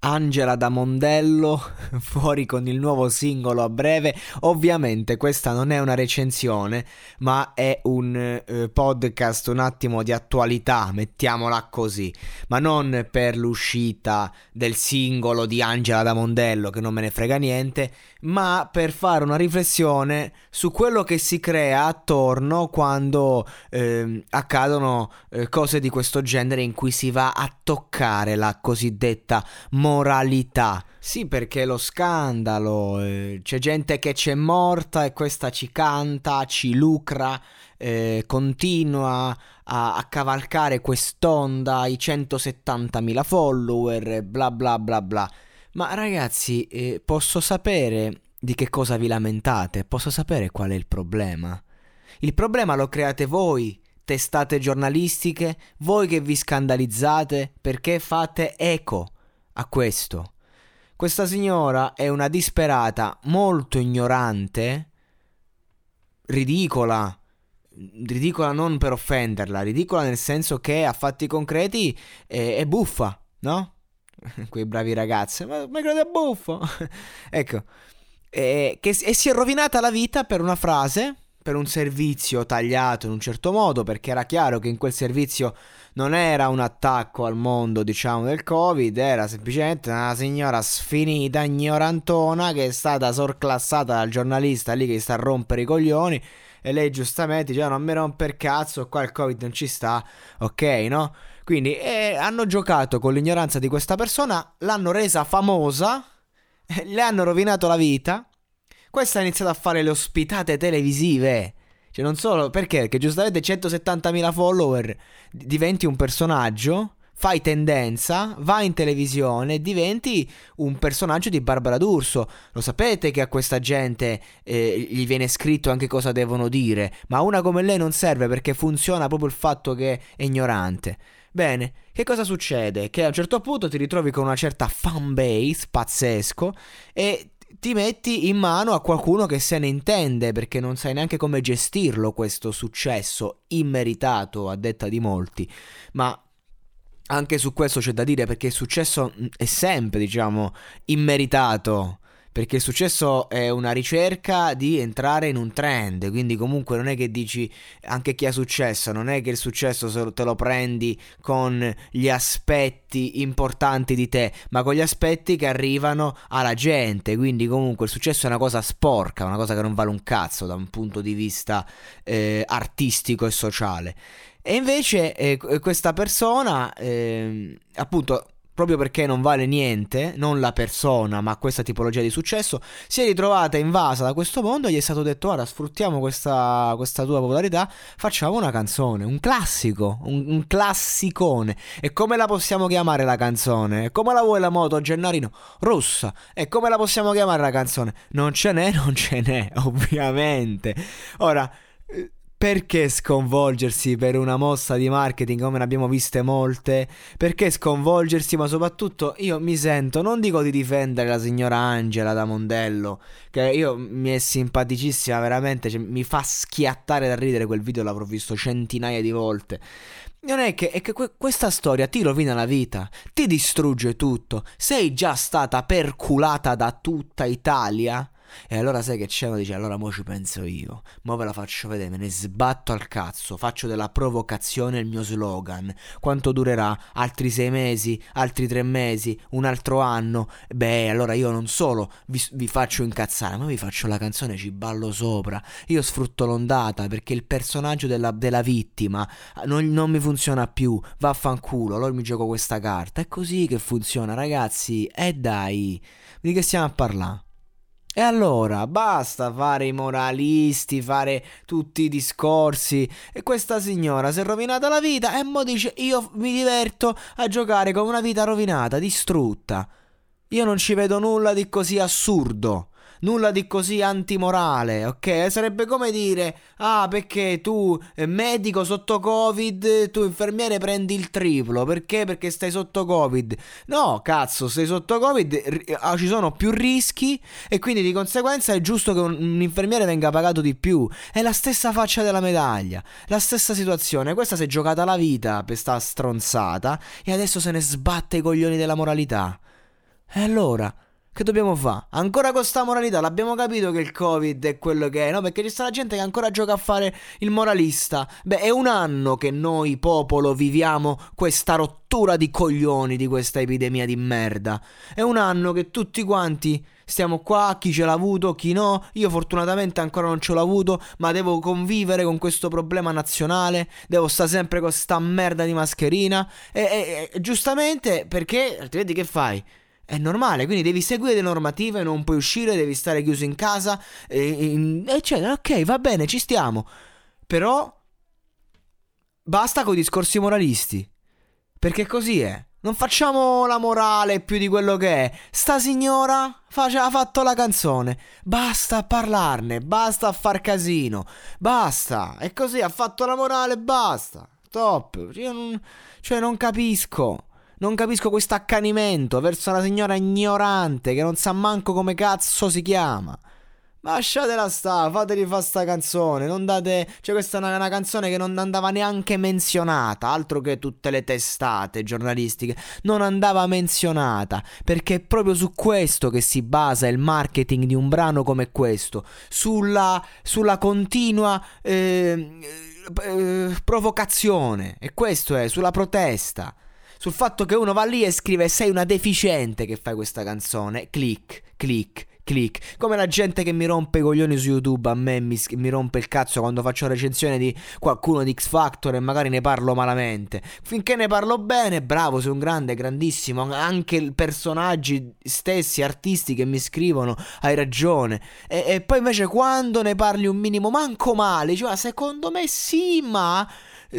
Angela da Mondello fuori con il nuovo singolo a breve. Ovviamente questa non è una recensione, ma è un eh, podcast un attimo di attualità, mettiamola così, ma non per l'uscita del singolo di Angela da Mondello che non me ne frega niente, ma per fare una riflessione su quello che si crea attorno quando eh, accadono eh, cose di questo genere in cui si va a toccare la cosiddetta moralità. Sì, perché lo scandalo, eh, c'è gente che c'è morta e questa ci canta, ci lucra, eh, continua a, a, cavalcare quest'onda, i 170.000 follower, bla bla bla bla. Ma ragazzi, eh, posso sapere di che cosa vi lamentate? Posso sapere qual è il problema? Il problema lo create voi, testate giornalistiche, voi che vi scandalizzate perché fate eco a questo. Questa signora è una disperata, molto ignorante, ridicola. Ridicola non per offenderla, ridicola nel senso che a fatti concreti è, è buffa, no? Quei bravi ragazzi, ma, ma credo è buffo. ecco, e, che, e si è rovinata la vita per una frase per un servizio tagliato in un certo modo, perché era chiaro che in quel servizio non era un attacco al mondo, diciamo, del Covid, era semplicemente una signora sfinita, ignorantona, che è stata sorclassata dal giornalista lì che sta a rompere i coglioni. E lei giustamente dice: Non mi romper cazzo, qua il Covid non ci sta, ok, no? Quindi eh, hanno giocato con l'ignoranza di questa persona, l'hanno resa famosa, le hanno rovinato la vita questa ha iniziato a fare le ospitate televisive. Cioè, non solo perché? Perché giustamente 170.000 follower diventi un personaggio, fai tendenza, vai in televisione diventi un personaggio di Barbara D'Urso. Lo sapete che a questa gente eh, gli viene scritto anche cosa devono dire, ma una come lei non serve perché funziona proprio il fatto che è ignorante. Bene, che cosa succede? Che a un certo punto ti ritrovi con una certa fanbase pazzesco e ti metti in mano a qualcuno che se ne intende perché non sai neanche come gestirlo questo successo immeritato a detta di molti, ma anche su questo c'è da dire perché il successo è sempre, diciamo, immeritato perché il successo è una ricerca di entrare in un trend, quindi comunque non è che dici anche chi ha successo, non è che il successo te lo prendi con gli aspetti importanti di te, ma con gli aspetti che arrivano alla gente, quindi comunque il successo è una cosa sporca, una cosa che non vale un cazzo da un punto di vista eh, artistico e sociale. E invece eh, questa persona, eh, appunto, proprio perché non vale niente, non la persona, ma questa tipologia di successo, si è ritrovata invasa da questo mondo e gli è stato detto ora sfruttiamo questa, questa tua popolarità, facciamo una canzone, un classico, un, un, classicone. E come la possiamo chiamare la canzone? Come la vuoi la moto, Gennarino? Rossa. E come la possiamo chiamare la canzone? Non ce n'è, non ce n'è, ovviamente. Ora... Perché sconvolgersi per una mossa di marketing come ne abbiamo viste molte? Perché sconvolgersi? Ma soprattutto io mi sento, non dico di difendere la signora Angela da Mondello, che io mi è simpaticissima veramente, cioè, mi fa schiattare da ridere quel video, l'avrò visto centinaia di volte. Non è che, è che que- questa storia ti rovina la vita, ti distrugge tutto, sei già stata perculata da tutta Italia e allora sai che c'è? Uno dice allora mo ci penso io, mo ve la faccio vedere, me ne sbatto al cazzo, faccio della provocazione il mio slogan. Quanto durerà? Altri sei mesi? Altri tre mesi? Un altro anno? Beh, allora io non solo vi, vi faccio incazzare, ma vi faccio la canzone, ci ballo sopra. Io sfrutto l'ondata perché il personaggio della, della vittima non, non, mi funziona più, vaffanculo, allora mi gioco questa carta. È così che funziona, ragazzi. E dai, di che stiamo a parlare? E allora, basta fare i moralisti, fare tutti i discorsi. E questa signora si è rovinata la vita e mo dice io mi diverto a giocare con una vita rovinata, distrutta. Io non ci vedo nulla di così assurdo nulla di così antimorale, ok? Sarebbe come dire, ah, perché tu eh, medico sotto Covid, tu infermiere prendi il triplo, perché? Perché stai sotto Covid. No, cazzo, stai sotto Covid, ah, ci sono più rischi e quindi di conseguenza è giusto che un, un infermiere venga pagato di più. È la stessa faccia della medaglia, la stessa situazione. Questa si è giocata la vita per sta stronzata e adesso se ne sbatte i coglioni della moralità. E allora? Che dobbiamo fare? Ancora con sta moralità, l'abbiamo capito che il Covid è quello che è, no? Perché ci sta la gente che ancora gioca a fare il moralista. Beh, è un anno che noi, popolo, viviamo questa rottura di coglioni di questa epidemia di merda. È un anno che tutti quanti stiamo qua, chi ce l'ha avuto, chi no. Io fortunatamente ancora non ce l'ho avuto, ma devo convivere con questo problema nazionale. Devo stare sempre con sta merda di mascherina. E, e, e giustamente, perché altrimenti che fai? È normale, quindi devi seguire le normative, non puoi uscire, devi stare chiuso in casa, eccetera. Ok, va bene, ci stiamo. Però basta con i discorsi moralisti. Perché così è. Non facciamo la morale più di quello che è. Sta signora fa- ha fatto la canzone. Basta parlarne, basta far casino. Basta. E così ha fatto la morale, basta. Top. Io non, cioè non capisco. Non capisco questo accanimento verso una signora ignorante che non sa manco come cazzo si chiama. Ma lasciatela sta, fateli fare sta canzone. Non date. Cioè, questa è una, una, canzone che non andava neanche menzionata. Altro che tutte le testate giornalistiche. Non andava menzionata. Perché è proprio su questo che si basa il marketing di un brano come questo. Sulla, sulla continua. Eh, eh, provocazione. E questo è, sulla protesta sul fatto che uno va lì e scrive sei una deficiente che fai questa canzone, click, click, click. Come la gente che mi rompe i coglioni su YouTube, a me mi, mi, rompe il cazzo quando faccio recensione di qualcuno di X Factor e magari ne parlo malamente. Finché ne parlo bene, bravo, sei un grande, grandissimo. Anche i personaggi stessi, artisti che mi scrivono, hai ragione. E, e poi invece quando ne parli un minimo, manco male, cioè secondo me sì, ma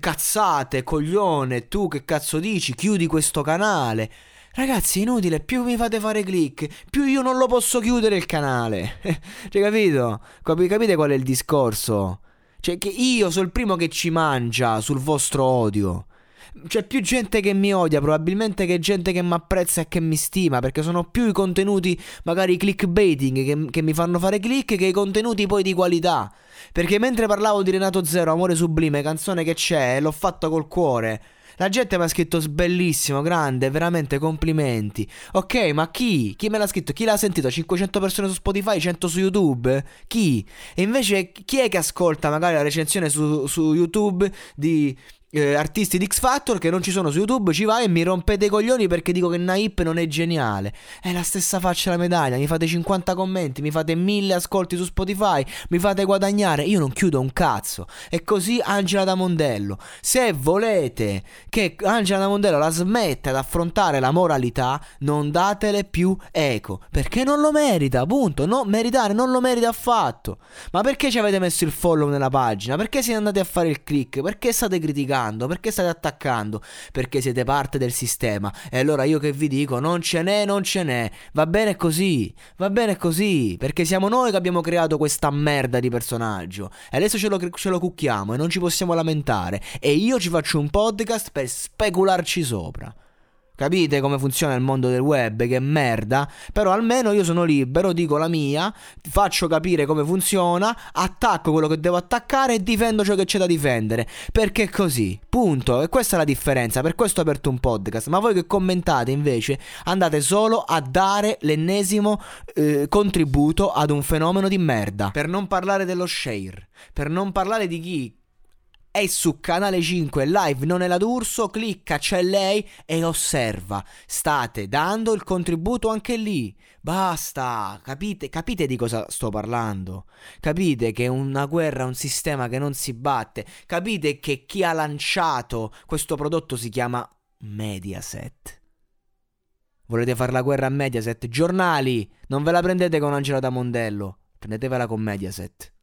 cazzate, coglione, tu che cazzo dici? Chiudi questo canale. Ragazzi, inutile, più mi fate fare click, più io non lo posso chiudere il canale. cioè, capito? Capite qual è il discorso? Cioè, che io sono il primo che ci mangia sul vostro odio. C'è più gente che mi odia probabilmente che gente che mi apprezza e che mi stima perché sono più i contenuti magari clickbaiting che, che mi fanno fare click che i contenuti poi di qualità. Perché mentre parlavo di Renato Zero, Amore Sublime, canzone che c'è, l'ho fatto col cuore. La gente mi ha scritto bellissimo, grande, veramente complimenti. Ok, ma chi? Chi me l'ha scritto? Chi l'ha sentito? 500 persone su Spotify, 100 su YouTube? Chi? E invece chi è che ascolta magari la recensione su, su YouTube di eh, artisti di X Factor che non ci sono su YouTube, ci vai e mi rompete i coglioni perché dico che Naip non è geniale. È la stessa faccia della medaglia. Mi fate 50 commenti, mi fate 1000 ascolti su Spotify, mi fate guadagnare. Io non chiudo un cazzo. E così Angela da Mondello. Se volete che Angela da Mondello la smetta ad affrontare la moralità, non datele più eco. Perché non lo merita, punto. No, meritare non lo merita affatto. Ma perché ci avete messo il follow nella pagina? Perché siete andati a fare il click? Perché state criticando? Attaccando? Perché state attaccando? Perché siete parte del sistema. E allora io che vi dico, non ce n'è, non ce n'è. Va bene così, va bene così. Perché siamo noi che abbiamo creato questa merda di personaggio. E adesso ce lo, ce lo cucchiamo e non ci possiamo lamentare. E io ci faccio un podcast per specularci sopra. Capite come funziona il mondo del web? Che merda. Però almeno io sono libero, dico la mia, faccio capire come funziona, attacco quello che devo attaccare e difendo ciò che c'è da difendere. Perché così. Punto. E questa è la differenza. Per questo ho aperto un podcast. Ma voi che commentate invece andate solo a dare l'ennesimo eh, contributo ad un fenomeno di merda. Per non parlare dello share. Per non parlare di chi è su canale 5 live non è la d'Urso, clicca, c'è lei e osserva. State dando il contributo anche lì. Basta, capite, capite di cosa sto parlando? Capite che una guerra, è un sistema che non si batte. Capite che chi ha lanciato questo prodotto si chiama Mediaset. Volete fare la guerra a Mediaset? Giornali, non ve la prendete con Angelo da Mondello, prendetevela con Mediaset.